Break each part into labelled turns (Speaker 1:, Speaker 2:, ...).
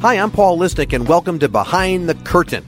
Speaker 1: Hi, I'm Paul Lisnek, and welcome to Behind the Curtain.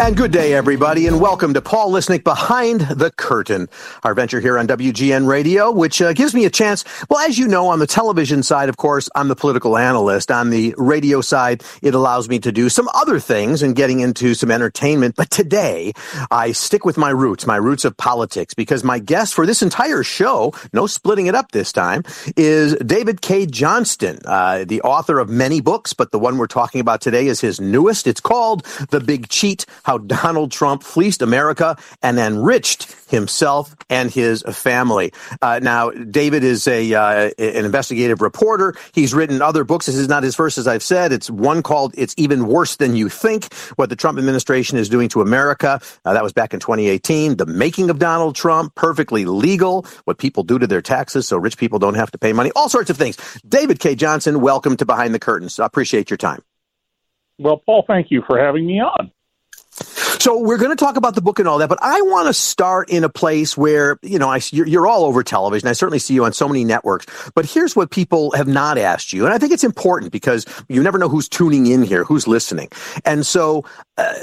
Speaker 1: And good day, everybody, and welcome to Paul Lisnek Behind the Curtain, our venture here on WGN Radio, which uh, gives me a chance. Well, as you know, on the television side, of course, I'm the political analyst. On the radio side, it allows me to do some other things and getting into some entertainment. But today, I stick with my roots, my roots of politics, because my guest for this entire show, no splitting it up this time, is David Cay Johnston, uh, the author of many books, but the one we're talking about today is his newest. It's called The Big Cheat how Donald Trump fleeced America and enriched himself and his family. Uh, now, David is a uh, an investigative reporter. He's written other books. This is not his first, as I've said. It's one called "It's Even Worse Than You Think: What the Trump Administration is Doing to America." Uh, that was back in 2018. The Making of Donald Trump, perfectly legal. What people do to their taxes so rich people don't have to pay money. All sorts of things. David Cay Johnston, welcome to Behind the Curtains. I appreciate your time.
Speaker 2: Well, Paul, thank you for having me on.
Speaker 1: So we're going to talk about the book and all that, but I want to start in a place where, you know, I, you're, you're all over television. I certainly see you on so many networks, but here's what people have not asked you. And I think it's important because you never know who's tuning in here, who's listening. And so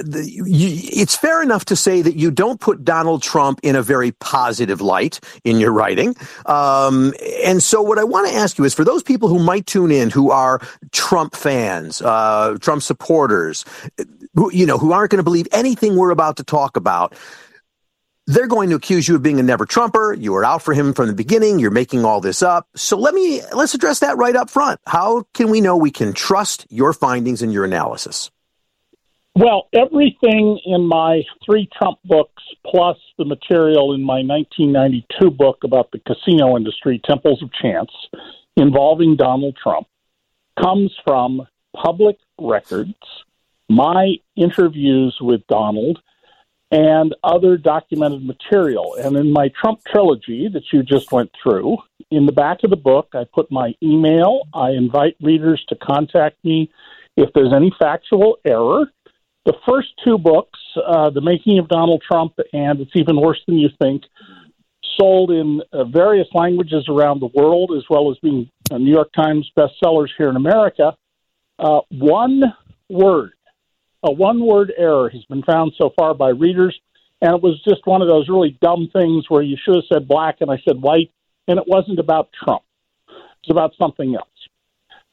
Speaker 1: the, you, it's fair enough to say that you don't put Donald Trump in a very positive light in your writing. Um, and so what I want to ask you is for those people who might tune in who are Trump fans, uh, Trump supporters, who, you know, who aren't going to believe anything we're about to talk about, they're going to accuse you of being a never Trumper. You were out for him from the beginning. You're making all this up. So let me, let's address that right up front. How can we know we can trust your findings and your analysis?
Speaker 2: Well, everything in my three Trump books, plus the material in my 1992 book about the casino industry, Temples of Chance, involving Donald Trump, comes from public records my interviews with Donald and other documented material. And in my Trump trilogy that you just went through, in the back of the book, I put my email. I invite readers to contact me if there's any factual error. The first two books, uh, The Making of Donald Trump and It's Even Worse Than You Think, sold in uh, various languages around the world, as well as being uh, New York Times bestsellers here in America. Uh, one word a one word error has been found so far by readers, and it was just one of those really dumb things where you should have said black and I said white, and it wasn't about Trump. It's about something else.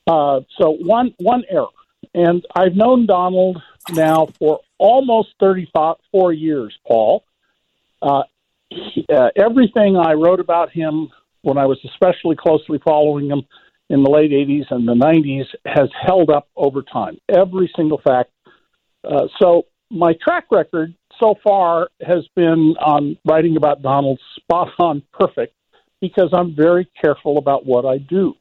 Speaker 2: Uh, so one one error, and I've known Donald now for almost thirty four years, Paul. Uh, uh, everything I wrote about him when I was especially closely following him in the late 80s and the 90s has held up over time. Every single fact uh, so my track record so far has been on writing about Donald spot on perfect because I'm very careful about what I do.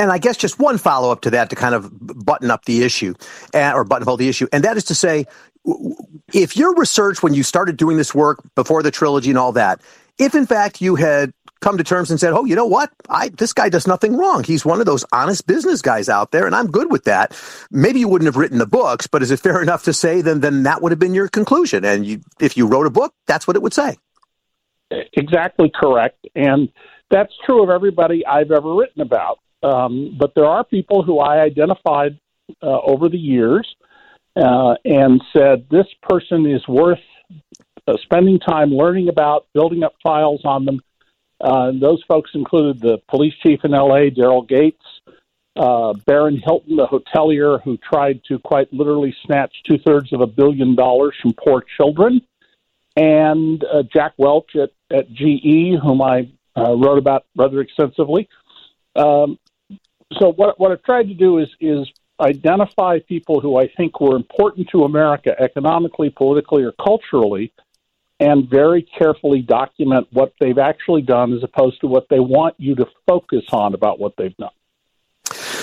Speaker 1: And I guess just one follow up to that to kind of button up the issue uh, or buttonhole the issue. And that is to say, if your research when you started doing this work before the trilogy and all that, if in fact you had come to terms and said, "Oh, you know what? I this guy does nothing wrong. He's one of those honest business guys out there, and I'm good with that." Maybe you wouldn't have written the books, but is it fair enough to say then then that would have been your conclusion? And you, if you wrote a book, that's what it would say.
Speaker 2: Exactly correct, and that's true of everybody I've ever written about. Um, but there are people who I identified uh, over the years uh, and said this person is worth uh, spending time learning about, building up files on them uh, those folks included the police chief in L.A., Daryl Gates, uh, Baron Hilton, the hotelier who tried to quite literally snatch two thirds of a billion dollars from poor children, and uh, Jack Welch at, at GE, whom I wrote about rather extensively. Um, so what what I've tried to do is is identify people who I think were important to America economically, politically, or culturally, and very carefully document what they've actually done as opposed to what they want you to focus on about what they've done.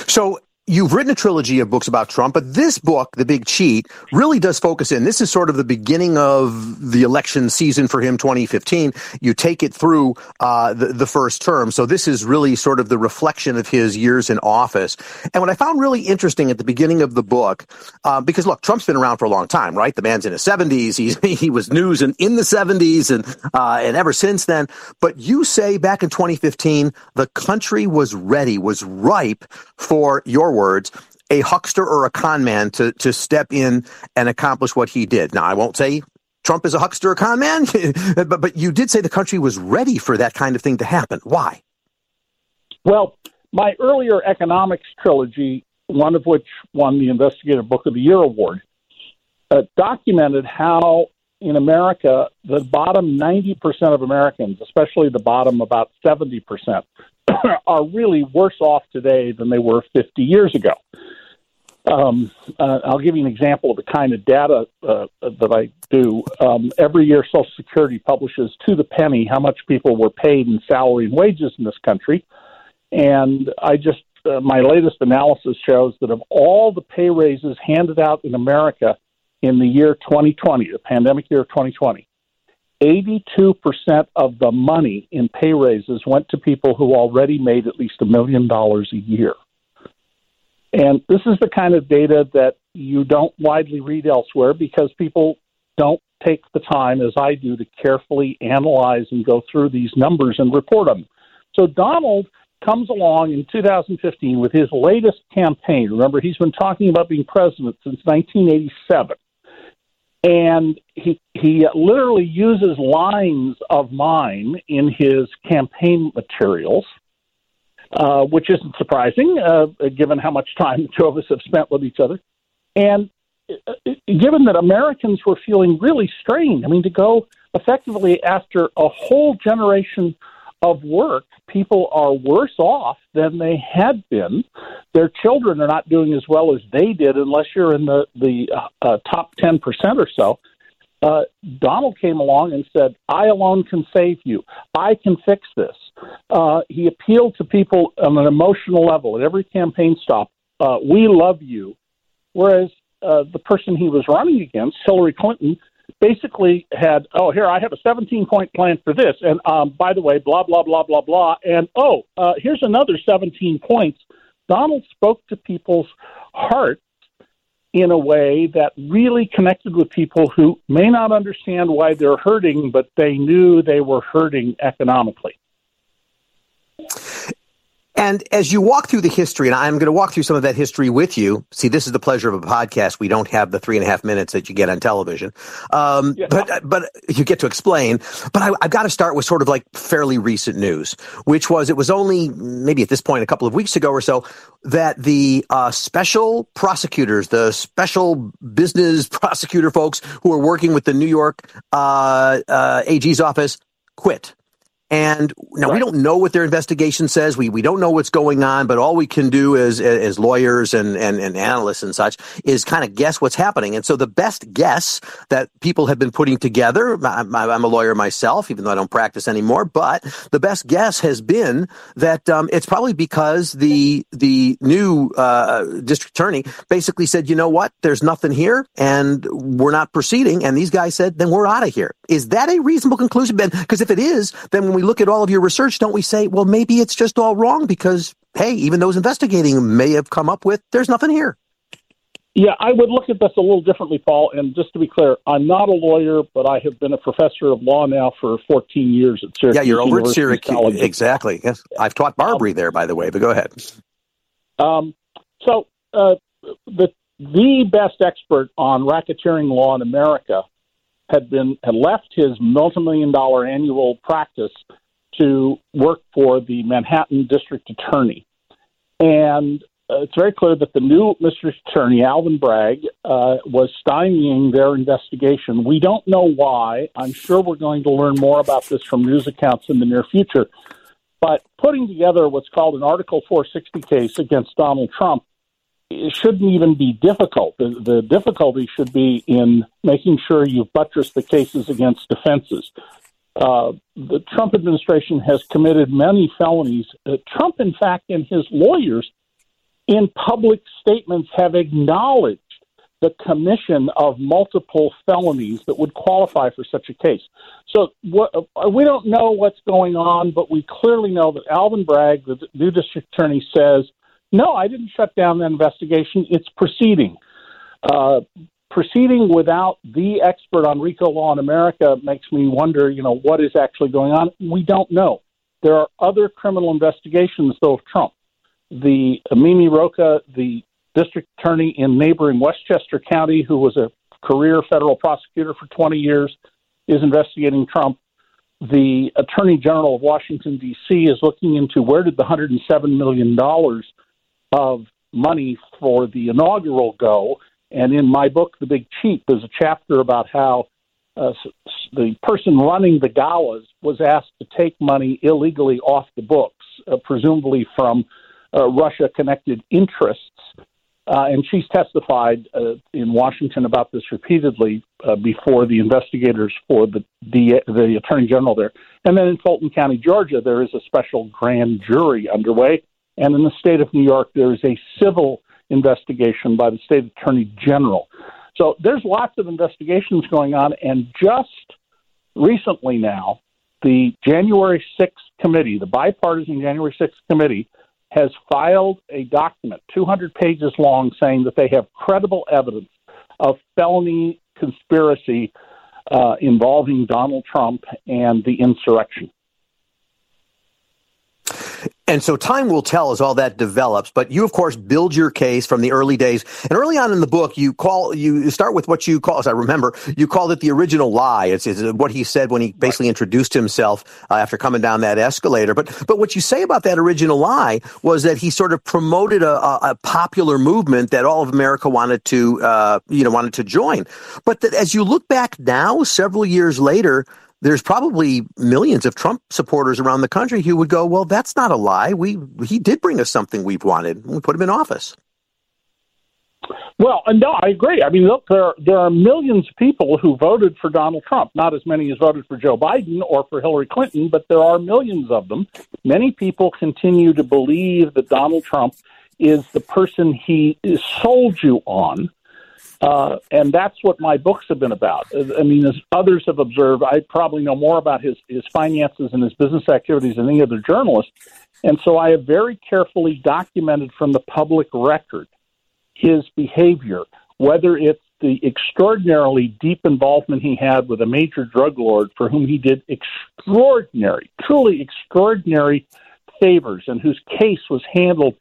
Speaker 1: So you've written a trilogy of books about Trump, but this book, The Big Cheat, really does focus in. This is sort of the beginning of the election season for him, 2015. You take it through uh, the, the first term. So this is really sort of the reflection of his years in office. And what I found really interesting at the beginning of the book, uh, because look, Trump's been around for a long time, right? The man's in his 70s. He's, he was news in, in the 70s and, uh, and ever since then. But you say back in 2015, the country was ready, was ripe for your words, a huckster or a con man to, to step in and accomplish what he did. Now, I won't say Trump is a huckster or con man, but, but you did say the country was ready for that kind of thing to happen. Why?
Speaker 2: Well, my earlier economics trilogy, one of which won the Investigative Book of the Year award, uh, documented how in America, the bottom 90% of Americans, especially the bottom about 70%, are really worse off today than they were 50 years ago. Um, uh, I'll give you an example of the kind of data uh, that I do. Um, every year, Social Security publishes to the penny how much people were paid in salary and wages in this country. And I just, uh, my latest analysis shows that of all the pay raises handed out in America in the year 2020, the pandemic year of 2020, 82% of the money in pay raises went to people who already made at least a million dollars a year. And this is the kind of data that you don't widely read elsewhere because people don't take the time, as I do, to carefully analyze and go through these numbers and report them. So Donald comes along in 2015 with his latest campaign. Remember, he's been talking about being president since 1987 and he he literally uses lines of mine in his campaign materials, uh, which isn't surprising uh, given how much time the two of us have spent with each other, and uh, given that Americans were feeling really strained. I mean, to go effectively after a whole generation of work, people are worse off than they had been. Their children are not doing as well as they did, unless you're in the the uh, uh, top ten percent or so. Uh, Donald came along and said, "I alone can save you. I can fix this." Uh, he appealed to people on an emotional level at every campaign stop. Uh, we love you, whereas uh, the person he was running against, Hillary Clinton, basically had, oh, here, I have a 17 point plan for this. And um, by the way, blah, blah, blah, blah, blah. And oh, uh, here's another 17 points. Donald spoke to people's hearts in a way that really connected with people who may not understand why they're hurting, but they knew they were hurting economically.
Speaker 1: And as you walk through the history, and I'm going to walk through some of that history with you. See, this is the pleasure of a podcast. We don't have the three and a half minutes that you get on television, um, yeah. but but you get to explain. But I, have got to start with sort of like fairly recent news, which was it was only maybe at this point a couple of weeks ago or so that the uh, special prosecutors, the special business prosecutor folks who are working with the New York uh, uh, AG's office, quit and now right. we don't know what their investigation says. We we don't know what's going on, but all we can do as as lawyers and, and, and analysts and such is kind of guess what's happening. And so the best guess that people have been putting together, I'm, I'm a lawyer myself, even though I don't practice anymore, but the best guess has been that um, it's probably because the the new uh, district attorney basically said, you know what, there's nothing here, and we're not proceeding. And these guys said, then we're out of here. Is that a reasonable conclusion, Ben? Because if it is, then when we look at all of your research, don't we say, well, maybe it's just all wrong because, hey, even those investigating may have come up with there's nothing here.
Speaker 2: Yeah, I would look at this a little differently, Paul. And just to be clear, I'm not a lawyer, but I have been a professor of law now for 14 years at Syracuse.
Speaker 1: Yeah, you're over
Speaker 2: University
Speaker 1: at Syracuse. College. Exactly. Yes. I've taught Barbary um, there, by the way, but go ahead.
Speaker 2: Um, so, uh, the, the best expert on racketeering law in America had been had left his multi-million dollar annual practice to work for the Manhattan District Attorney, and uh, it's very clear that the new District Attorney Alvin Bragg uh, was stymieing their investigation. We don't know why. I'm sure we're going to learn more about this from news accounts in the near future. But putting together what's called an Article 460 case against Donald Trump it shouldn't even be difficult. The, the difficulty should be in making sure you buttress the cases against defenses. Uh, the Trump administration has committed many felonies. Uh, Trump, in fact, and his lawyers in public statements, have acknowledged the commission of multiple felonies that would qualify for such a case. So what, uh, we don't know what's going on, but we clearly know that Alvin Bragg, the new district attorney, says, no, I didn't shut down the investigation. It's proceeding. Uh, proceeding without the expert on RICO law in America makes me wonder, you know, what is actually going on. We don't know. There are other criminal investigations, though, of Trump. The Mimi Rocah, the district attorney in neighboring Westchester County, who was a career federal prosecutor for 20 years, is investigating Trump. The attorney general of Washington, D.C., is looking into where did the $107 million of money for the inaugural go. And in my book, The Big Cheat, there's a chapter about how uh, the person running the galas was asked to take money illegally off the books, uh, presumably from uh, Russia connected interests uh, and she's testified uh, in Washington about this repeatedly uh, before the investigators for the, the the attorney general there. And then in Fulton County, Georgia, there is a special grand jury underway, and in the state of New York, there is a civil investigation by the state attorney general. So there's lots of investigations going on, and just recently now, the January 6th committee, the bipartisan January 6th committee, has filed a document, 200 pages long, saying that they have credible evidence of felony conspiracy uh, involving Donald Trump and the insurrection.
Speaker 1: And so time will tell as all that develops. But you, of course, build your case from the early days. And early on in the book, you call you start with what you call, as I remember, you called it the original lie. It's, it's what he said when he basically introduced himself uh, after coming down that escalator. But but what you say about that original lie was that he sort of promoted a, a, a popular movement that all of America wanted to uh, you know wanted to join. But that as you look back now, several years later there's probably millions of Trump supporters around the country who would go, "Well, that's not a lie. We he did bring us something we've wanted. We put him in office."
Speaker 2: Well, and no, I agree. I mean, look, there there are millions of people who voted for Donald Trump. Not as many as voted for Joe Biden or for Hillary Clinton, but there are millions of them. Many people continue to believe that Donald Trump is the person he sold you on uh, and that's what my books have been about. I mean, as others have observed, I probably know more about his, his finances and his business activities than any other journalist. And so I have very carefully documented from the public record his behavior, whether it's the extraordinarily deep involvement he had with a major drug lord for whom he did extraordinary, truly extraordinary favors and whose case was handled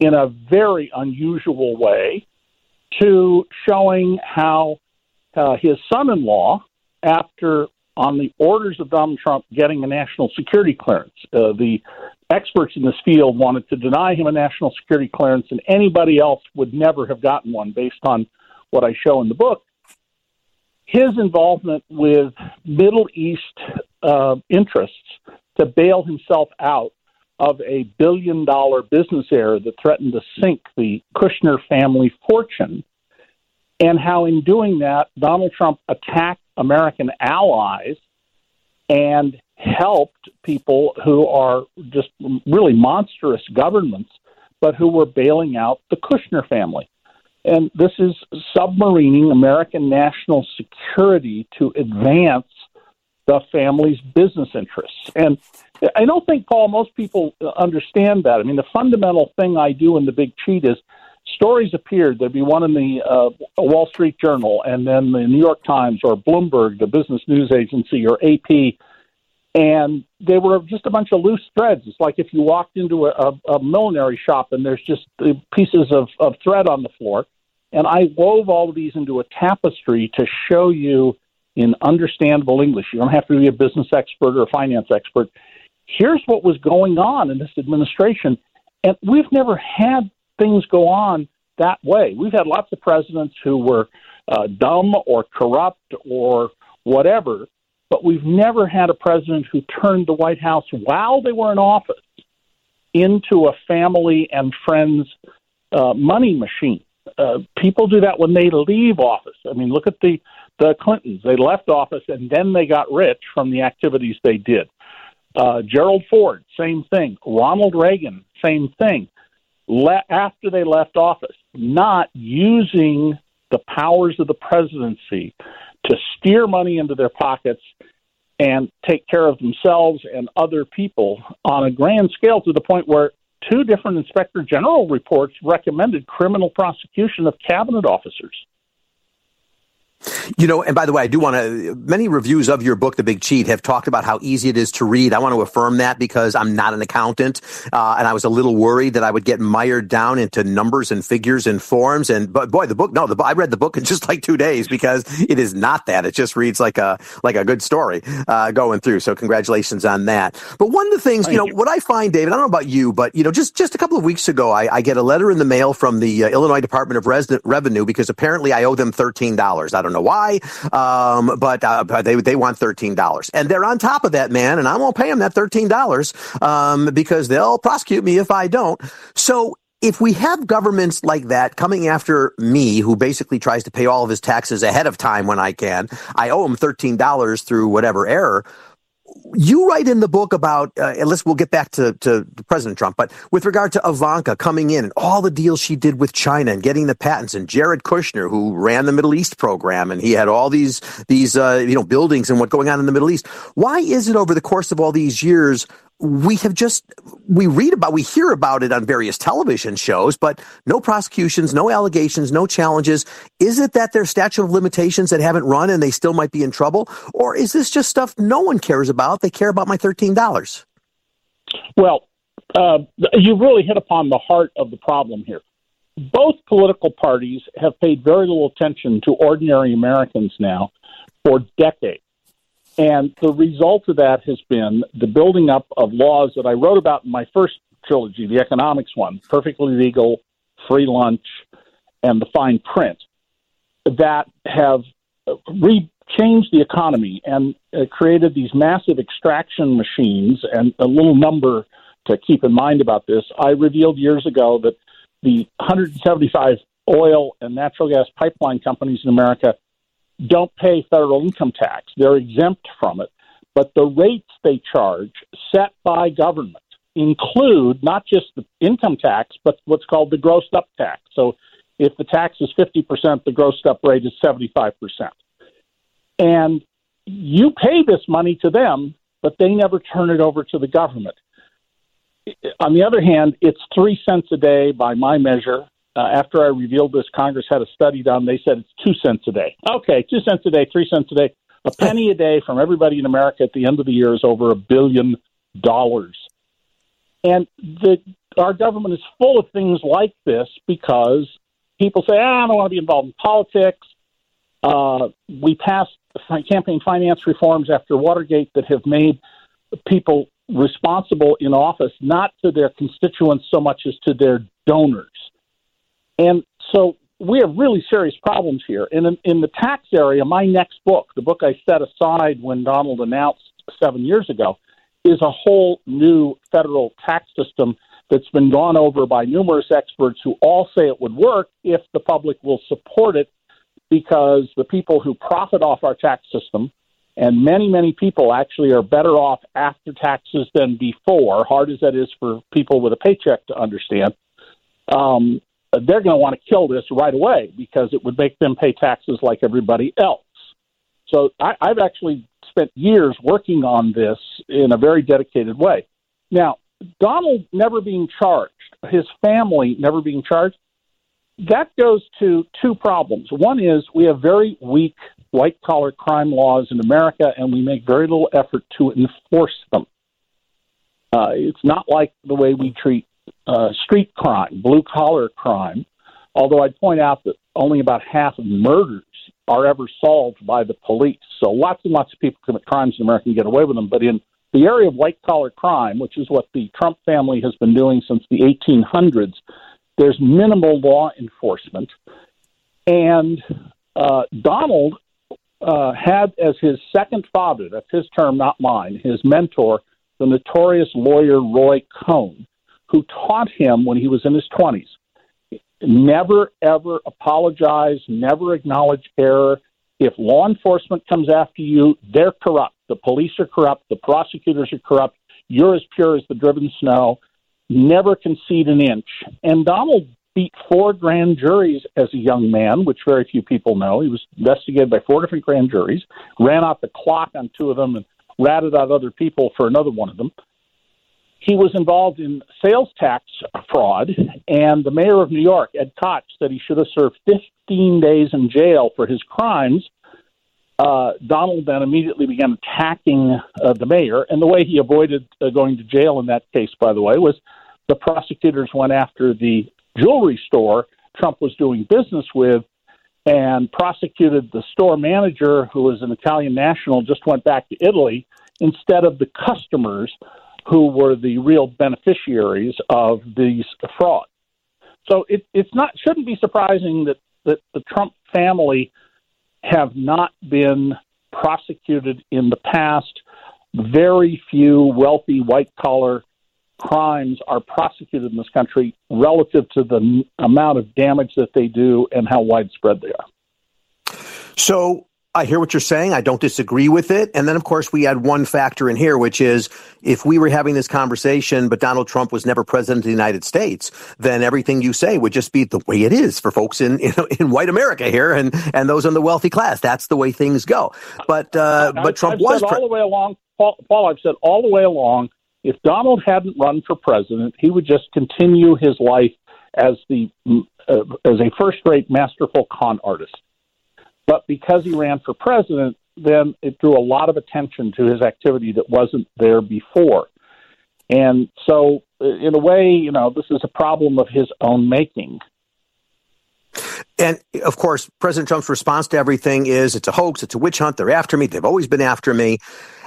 Speaker 2: in a very unusual way to showing how uh, his son in law, after on the orders of Donald Trump getting a national security clearance, uh, the experts in this field wanted to deny him a national security clearance, and anybody else would never have gotten one based on what I show in the book. His involvement with Middle East uh, interests to bail himself out of a billion dollar business error that threatened to sink the Kushner family fortune, and how in doing that, Donald Trump attacked American allies and helped people who are just really monstrous governments, but who were bailing out the Kushner family. And this is submarining American national security to advance the family's business interests. And I don't think, Paul, most people understand that. I mean, the fundamental thing I do in the big cheat is stories appeared. There'd be one in the uh, Wall Street Journal, and then the New York Times or Bloomberg, the business news agency, or AP. And they were just a bunch of loose threads. It's like if you walked into a, a, a millinery shop and there's just pieces of, of thread on the floor. And I wove all of these into a tapestry to show you in understandable English. You don't have to be a business expert or a finance expert. Here's what was going on in this administration. And we've never had things go on that way. We've had lots of presidents who were uh, dumb or corrupt or whatever, but we've never had a president who turned the White House while they were in office into a family and friends uh, money machine. Uh, people do that when they leave office. I mean, look at the the Clintons. They left office and then they got rich from the activities they did. Uh, Gerald Ford, same thing. Ronald Reagan, same thing. le- after they left office, not using the powers of the presidency to steer money into their pockets and take care of themselves and other people on a grand scale to the point where two different inspector general reports recommended criminal prosecution of cabinet officers.
Speaker 1: You know, and by the way, I do want to, many reviews of your book, The Big Cheat, have talked about how easy it is to read. I want to affirm that because I'm not an accountant. Uh, and I was a little worried that I would get mired down into numbers and figures and forms. And, but boy, the book, no, the, I read the book in just like two days because it is not that. It just reads like a, like a good story, uh, going through. So congratulations on that. But one of the things, Thank you know, you. what I find, David, I don't know about you, but, you know, just, just a couple of weeks ago, I, I get a letter in the mail from the uh, Illinois Department of Res- Revenue because apparently I owe them $13. I don't know why. Um, but uh, they they want thirteen dollars, and they're on top of that, man. And I won't pay them that thirteen dollars um, because they'll prosecute me if I don't. So if we have governments like that coming after me, who basically tries to pay all of his taxes ahead of time when I can, I owe him $13 through whatever error you write in the book about, uh, and we'll get back to, to President Trump, but with regard to Ivanka coming in and all the deals she did with China and getting the patents, and Jared Kushner who ran the Middle East program, and he had all these these uh, you know buildings and what going on in the Middle East. Why is it over the course of all these years we have just we read about we hear about it on various television shows but no prosecutions no allegations no challenges. Is it that their statute of limitations that haven't run and they still might be in trouble? Or is this just stuff no one cares about? They care about my $13
Speaker 2: well uh, you really hit upon the heart of the problem here. Both political parties have paid very little attention to ordinary americans now for decades and the result of that has been the building up of laws that I wrote about in my first trilogy, the economics one, perfectly legal, free lunch, and the fine print, that have re- changed the economy and uh, created these massive extraction machines. And a little number to keep in mind about this I revealed years ago that the 175 oil and natural gas pipeline companies in America don't pay federal income tax. They're exempt from it. But the rates they charge, set by government, include not just the income tax, but what's called the grossed up tax. So if the tax is 50%, the grossed up rate is 75%. And you pay this money to them, but they never turn it over to the government. On the other hand, it's three cents a day by my measure uh, after I revealed this, Congress had a study done. They said it's two cents a day. Okay, two cents a day, three cents a day. A penny a day from everybody in America at the end of the year is over a billion dollars. And the, our government is full of things like this because people say, ah, I don't want to be involved in politics. Uh, we passed campaign finance reforms after Watergate that have made people responsible in office not to their constituents so much as to their donors. And so we have really serious problems here. And in, in the tax area, my next book, the book I set aside when Donald announced seven years ago, is a whole new federal tax system that's been gone over by numerous experts who all say it would work if the public will support it because the people who profit off our tax system and many many people actually are better off after taxes than before hard as that is for people with a paycheck to understand um, they're going to want to kill this right away because it would make them pay taxes like everybody else. So I, I've actually spent years working on this in a very dedicated way. Now, Donald never being charged, his family never being charged, that goes to two problems. One is we have very weak white collar crime laws in America, and we make very little effort to enforce them. Uh, it's not like the way we treat uh, street crime, blue collar crime. Although I'd point out that only about half of murders are ever solved by the police. So lots and lots of people commit crimes in America and get away with them. But in the area of white collar crime, which is what the Trump family has been doing since the 1800s, there's minimal law enforcement. And uh, Donald uh, had as his second father, that's his term, not mine, his mentor, the notorious lawyer Roy Cohn who taught him when he was in his 20s never, ever apologize, never acknowledge error. If law enforcement comes after you, they're corrupt. The police are corrupt. The prosecutors are corrupt. You're as pure as the driven snow. never concede an inch. And Donald beat four grand juries as a young man, which very few people know. He was investigated by four different grand juries, ran out the clock on two of them, and ratted out other people for another one of them. He was involved in sales tax fraud, and the mayor of New York, Ed Koch, said he should have served 15 days in jail for his crimes. Uh, Donald then immediately began attacking uh, the mayor, and the way he avoided uh, going to jail in that case, by the way, was the prosecutors went after the jewelry store Trump was doing business with and prosecuted the store manager, who was an Italian national, just went back to Italy instead of the customers who were the real beneficiaries of these frauds. So it, it's not shouldn't be surprising that, that the Trump family have not been prosecuted in the past. Very few wealthy white collar crimes are prosecuted in this country relative to the amount of damage that they do and how widespread they are.
Speaker 1: So I hear what you're saying. I don't disagree with it. And then, of course, we add one factor in here, which is if we were having this conversation, but Donald Trump was never president of the United States, then everything you say would just be the way it is for folks in in, in white America here and and those in the wealthy class. That's the way things go. But uh, but Trump
Speaker 2: I've
Speaker 1: was
Speaker 2: said all the way along. Paul, Paul, I've said all the way along. If Donald hadn't run for president, he would just continue his life as the uh, as a first-rate, masterful con artist. But because he ran for president, then it drew a lot of attention to his activity that wasn't there before. And so, uh, in a way, you know, this is a problem of his own making.
Speaker 1: And of course, President Trump's response to everything is it's a hoax, it's a witch hunt, they're after me, they've always been after me.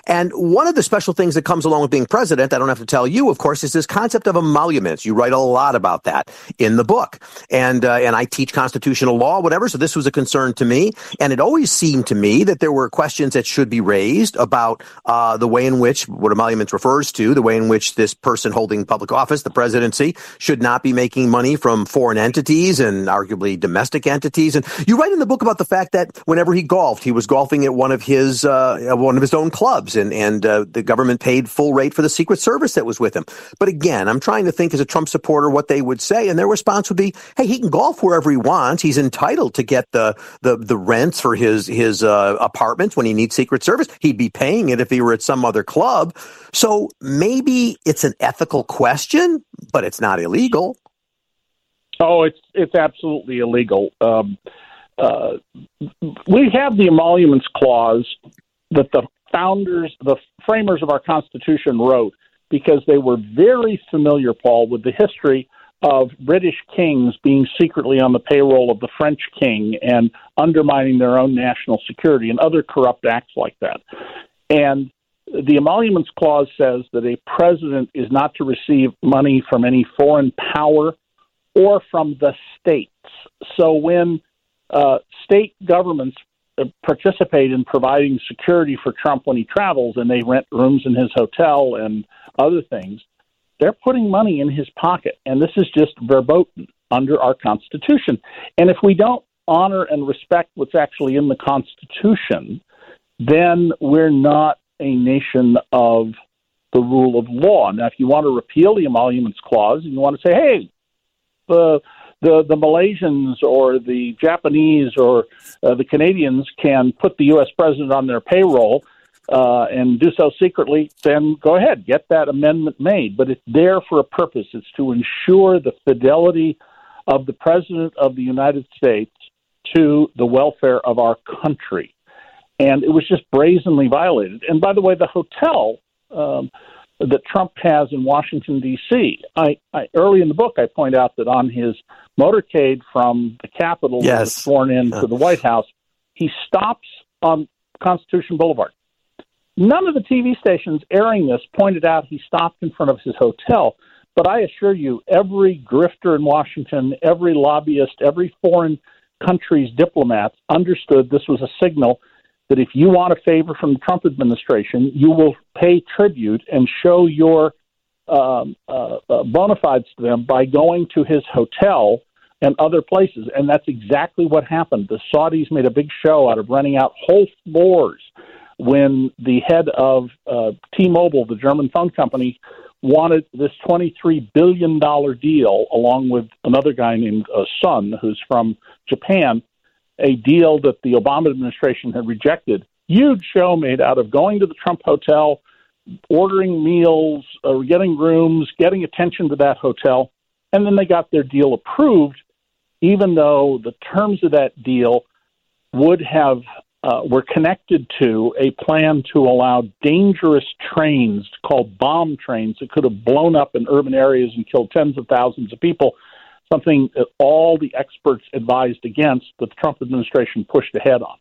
Speaker 1: And one of the special things that comes along with being president, I don't have to tell you, of course, is this concept of emoluments. You write a lot about that in the book. And, uh, and I teach constitutional law, whatever. So this was a concern to me. And it always seemed to me that there were questions that should be raised about, uh, the way in which what emoluments refers to, the way in which this person holding public office, the presidency, should not be making money from foreign entities and arguably domestic entities. And you write in the book about the fact that whenever he golfed, he was golfing at one of his, uh, one of his own clubs and and uh, the government paid full rate for the Secret Service that was with him. But again, I'm trying to think as a Trump supporter what they would say, and their response would be, "Hey, he can golf wherever he wants. He's entitled to get the the the rents for his his uh, apartments when he needs Secret Service. He'd be paying it if he were at some other club. So maybe it's an ethical question, but it's not illegal."
Speaker 2: Oh, it's it's absolutely illegal. Um, uh, we have the emoluments clause that the founders, the framers of our Constitution wrote because they were very familiar, Paul, with the history of British kings being secretly on the payroll of the French king and undermining their own national security and other corrupt acts like that. And the emoluments clause says that a president is not to receive money from any foreign power or from the states. So when uh, state governments participate in providing security for Trump when he travels and they rent rooms in his hotel and other things, they're putting money in his pocket. And this is just verboten under our Constitution. And if we don't honor and respect what's actually in the Constitution, then we're not a nation of the rule of law. Now, if you want to repeal the emoluments clause and you want to say, hey, the the the Malaysians or the Japanese or uh, the Canadians can put the U.S. president on their payroll uh, and do so secretly, then go ahead, get that amendment made. But it's there for a purpose. It's to ensure the fidelity of the president of the United States to the welfare of our country. And it was just brazenly violated. And by the way, the hotel. Um, that Trump has in Washington D.C. I, I, early in the book I point out that on his motorcade from the Capitol,
Speaker 1: yes.
Speaker 2: sworn in to the White House, he stops on Constitution Boulevard. None of the TV stations airing this pointed out he stopped in front of his hotel, but I assure you, every grifter in Washington, every lobbyist, every foreign country's diplomat understood this was a signal that if you want a favor from the Trump administration, you will pay tribute and show your um, uh, uh, bona fides to them by going to his hotel and other places. And that's exactly what happened. The Saudis made a big show out of renting out whole floors when the head of uh, T Mobile, the German phone company, wanted this $23 billion deal, along with another guy named uh, Son, who's from Japan, a deal that the Obama administration had rejected. Huge show made out of going to the Trump Hotel, ordering meals, uh, getting rooms, getting attention to that hotel, and then they got their deal approved, even though the terms of that deal would have uh, were connected to a plan to allow dangerous trains called bomb trains that could have blown up in urban areas and killed tens of thousands of people, something that all the experts advised against, but the Trump administration pushed ahead on.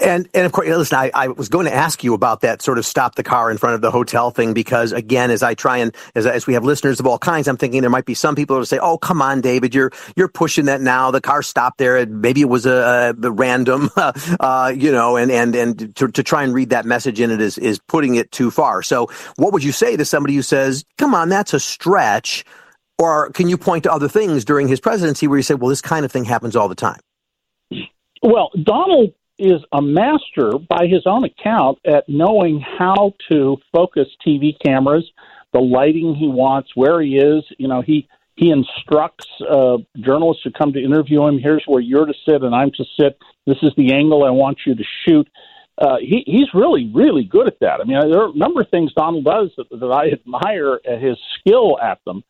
Speaker 1: And and of course, listen, I, I was going to ask you about that sort of stop the car in front of the hotel thing because again, as I try and as, as we have listeners of all kinds, I'm thinking there might be some people who say, "Oh, come on, David, you're you're pushing that now. The car stopped there. Maybe it was a, a random, uh, you know, and and and to, to try and read that message in it is is putting it too far. So, what would you say to somebody who says, "Come on, that's a stretch"? Or can you point to other things during his presidency where you say, well, this kind of thing happens all the time?
Speaker 2: Well, Donald is a master, by his own account, at knowing how to focus TV cameras, the lighting he wants, where he is. You know, he he instructs uh, journalists who come to interview him. Here's where you're to sit, and I'm to sit. This is the angle I want you to shoot. Uh, he, he's really, really good at that. I mean, there are a number of things Donald does that, that I admire his skill at them.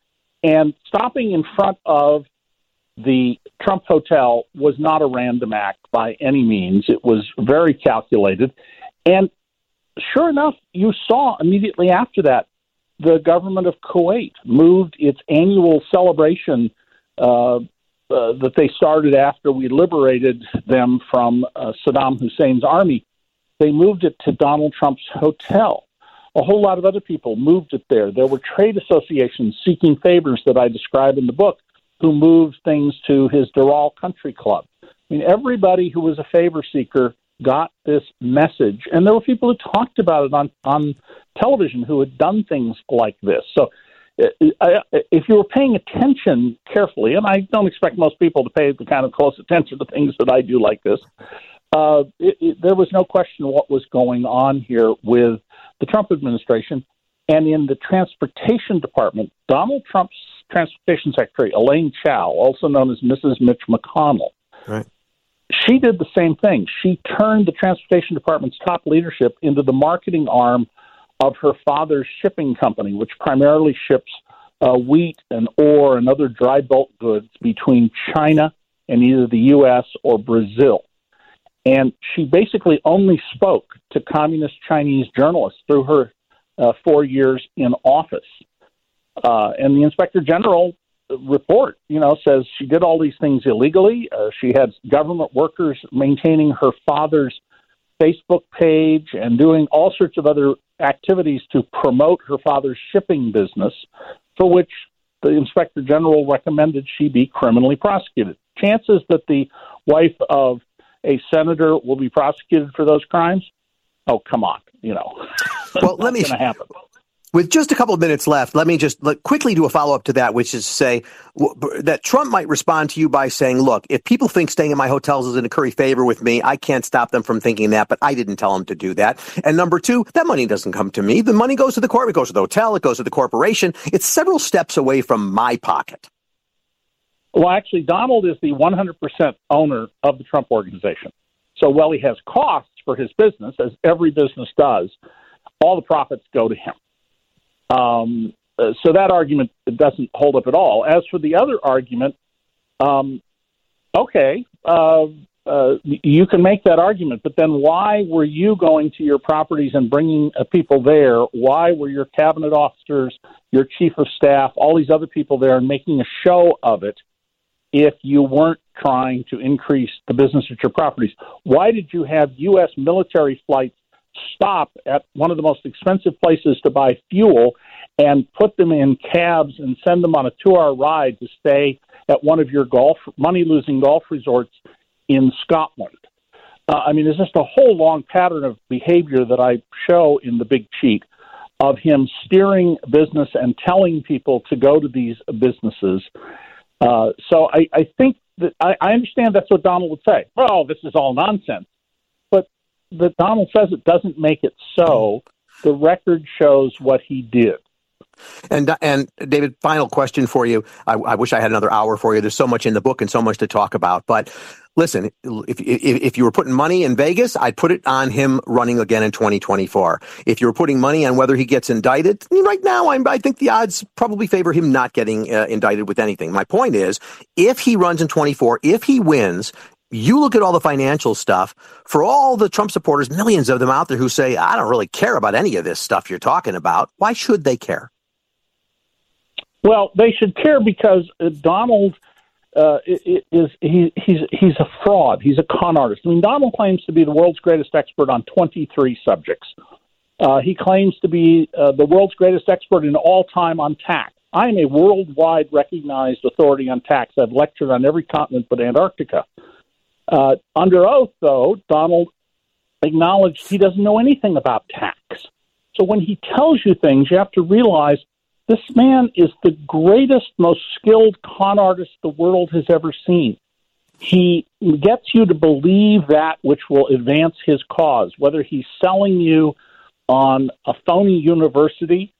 Speaker 2: And stopping in front of the Trump Hotel was not a random act by any means. It was very calculated. And sure enough, you saw immediately after that the government of Kuwait moved its annual celebration uh, uh, that they started after we liberated them from uh, Saddam Hussein's army. They moved it to Donald Trump's hotel. A whole lot of other people moved it there. There were trade associations seeking favors that I describe in the book who moved things to his Doral Country Club. I mean, everybody who was a favor seeker got this message, and there were people who talked about it on on television who had done things like this. So, uh, if you were paying attention carefully, and I don't expect most people to pay the kind of close attention to things that I do like this, uh, it, it, there was no question what was going on here with the Trump administration. And in the transportation department, Donald Trump's Transportation Secretary Elaine Chao, also known as Mrs. Mitch McConnell, right. she did the same thing. She turned the Transportation Department's top leadership into the marketing arm of her father's shipping company, which primarily ships uh, wheat and ore and other dry bulk goods between China and either the U.S. or Brazil. And she basically only spoke to communist Chinese journalists through her uh, four years in office. Uh, and the inspector general report, you know, says she did all these things illegally. Uh, she had government workers maintaining her father's Facebook page and doing all sorts of other activities to promote her father's shipping business, for which the inspector general recommended she be criminally prosecuted. Chances that the wife of a senator will be prosecuted for those crimes? Oh, come on, you know.
Speaker 1: Well, let me
Speaker 2: happen.
Speaker 1: With just a couple of minutes left, let me just quickly do a follow up to that, which is to say w- that Trump might respond to you by saying, look, if people think staying in my hotels is going to curry favor with me, I can't stop them from thinking that, but I didn't tell them to do that. And number two, that money doesn't come to me. The money goes to the court, it goes to the hotel, it goes to the corporation. It's several steps away from my pocket.
Speaker 2: Well, actually, Donald is the 100% owner of the Trump organization. So while he has costs for his business, as every business does, all the profits go to him. Um, uh, so that argument doesn't hold up at all. As for the other argument, um, okay, uh, uh, you can make that argument, but then why were you going to your properties and bringing uh, people there? Why were your cabinet officers, your chief of staff, all these other people there and making a show of it if you weren't trying to increase the business at your properties? Why did you have U.S. military flights stop at one of the most expensive places to buy fuel and put them in cabs and send them on a two hour ride to stay at one of your golf money losing golf resorts in Scotland. Uh, I mean, there's just a whole long pattern of behavior that I show in the big cheat of him steering business and telling people to go to these businesses. Uh, so I, I think that I, I understand that's what Donald would say. Oh, this is all nonsense that Donald says it doesn't make it so. The record shows what he did.
Speaker 1: And and David, final question for you. I, I, wish I had another hour for you. There's so much in the book and so much to talk about. But listen, if, if, if you were putting money in Vegas, I'd put it on him running again in 2024. If you were putting money on whether he gets indicted, right now I'm, i think the odds probably favor him not getting uh, indicted with anything. My point is, if he runs in 24, if he wins, you look at all the financial stuff for all the Trump supporters, millions of them out there who say, I don't really care about any of this stuff you're talking about. Why should they care?
Speaker 2: Well, they should care because uh, Donald uh, is he, he's he's a fraud. He's a con artist. I mean, Donald claims to be the world's greatest expert on 23 subjects. Uh, he claims to be uh, the world's greatest expert in all time on tax. I am a worldwide recognized authority on tax. I've lectured on every continent but Antarctica. Uh, under oath, though, Donald acknowledged he doesn't know anything about tax. So when he tells you things, you have to realize this man is the greatest, most skilled con artist the world has ever seen. He gets you to believe that which will advance his cause, whether he's selling you on a phony university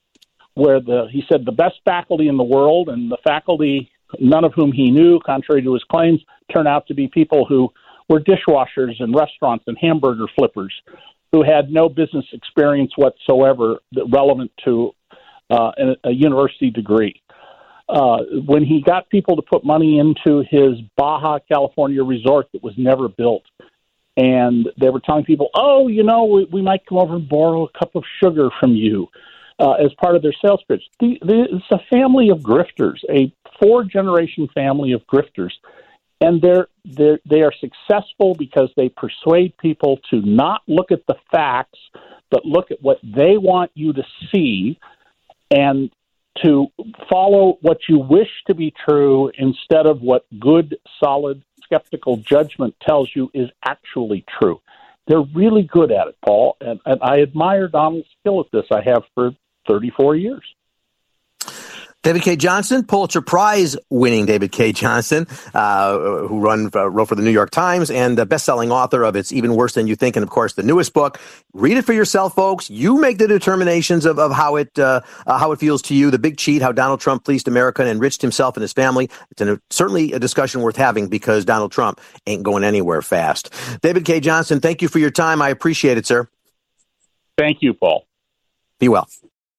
Speaker 2: where the he said the best faculty in the world and the faculty none of whom he knew contrary to his claims turn out to be people who were dishwashers in restaurants and hamburger flippers who had no business experience whatsoever relevant to uh, a, a university degree. Uh, when he got people to put money into his Baja California resort that was never built, and they were telling people, "Oh, you know, we, we might come over and borrow a cup of sugar from you," uh, as part of their sales pitch. The, the, it's a family of grifters, a four generation family of grifters, and they're, they're they are successful because they persuade people to not look at the facts, but look at what they want you to see and to follow what you wish to be true instead of what good, solid, skeptical judgment tells you is actually true. They're really good at it, Paul, and, and I admire Donald's skill at this. I have for 34 years.
Speaker 1: David Cay Johnston, Pulitzer Prize winning David Cay Johnston, uh, who run uh, wrote for the New York Times and the best-selling author of "It's Even Worse Than You Think," and of course the newest book. Read it for yourself, folks. You make the determinations of, of how it uh, uh, how it feels to you. The Big Cheat: How Donald Trump Fleeced America and Enriched Himself and His Family. It's an, certainly a discussion worth having because Donald Trump ain't going anywhere fast. David Cay Johnston, thank you for your time. I appreciate it, sir.
Speaker 2: Thank you, Paul.
Speaker 1: Be well.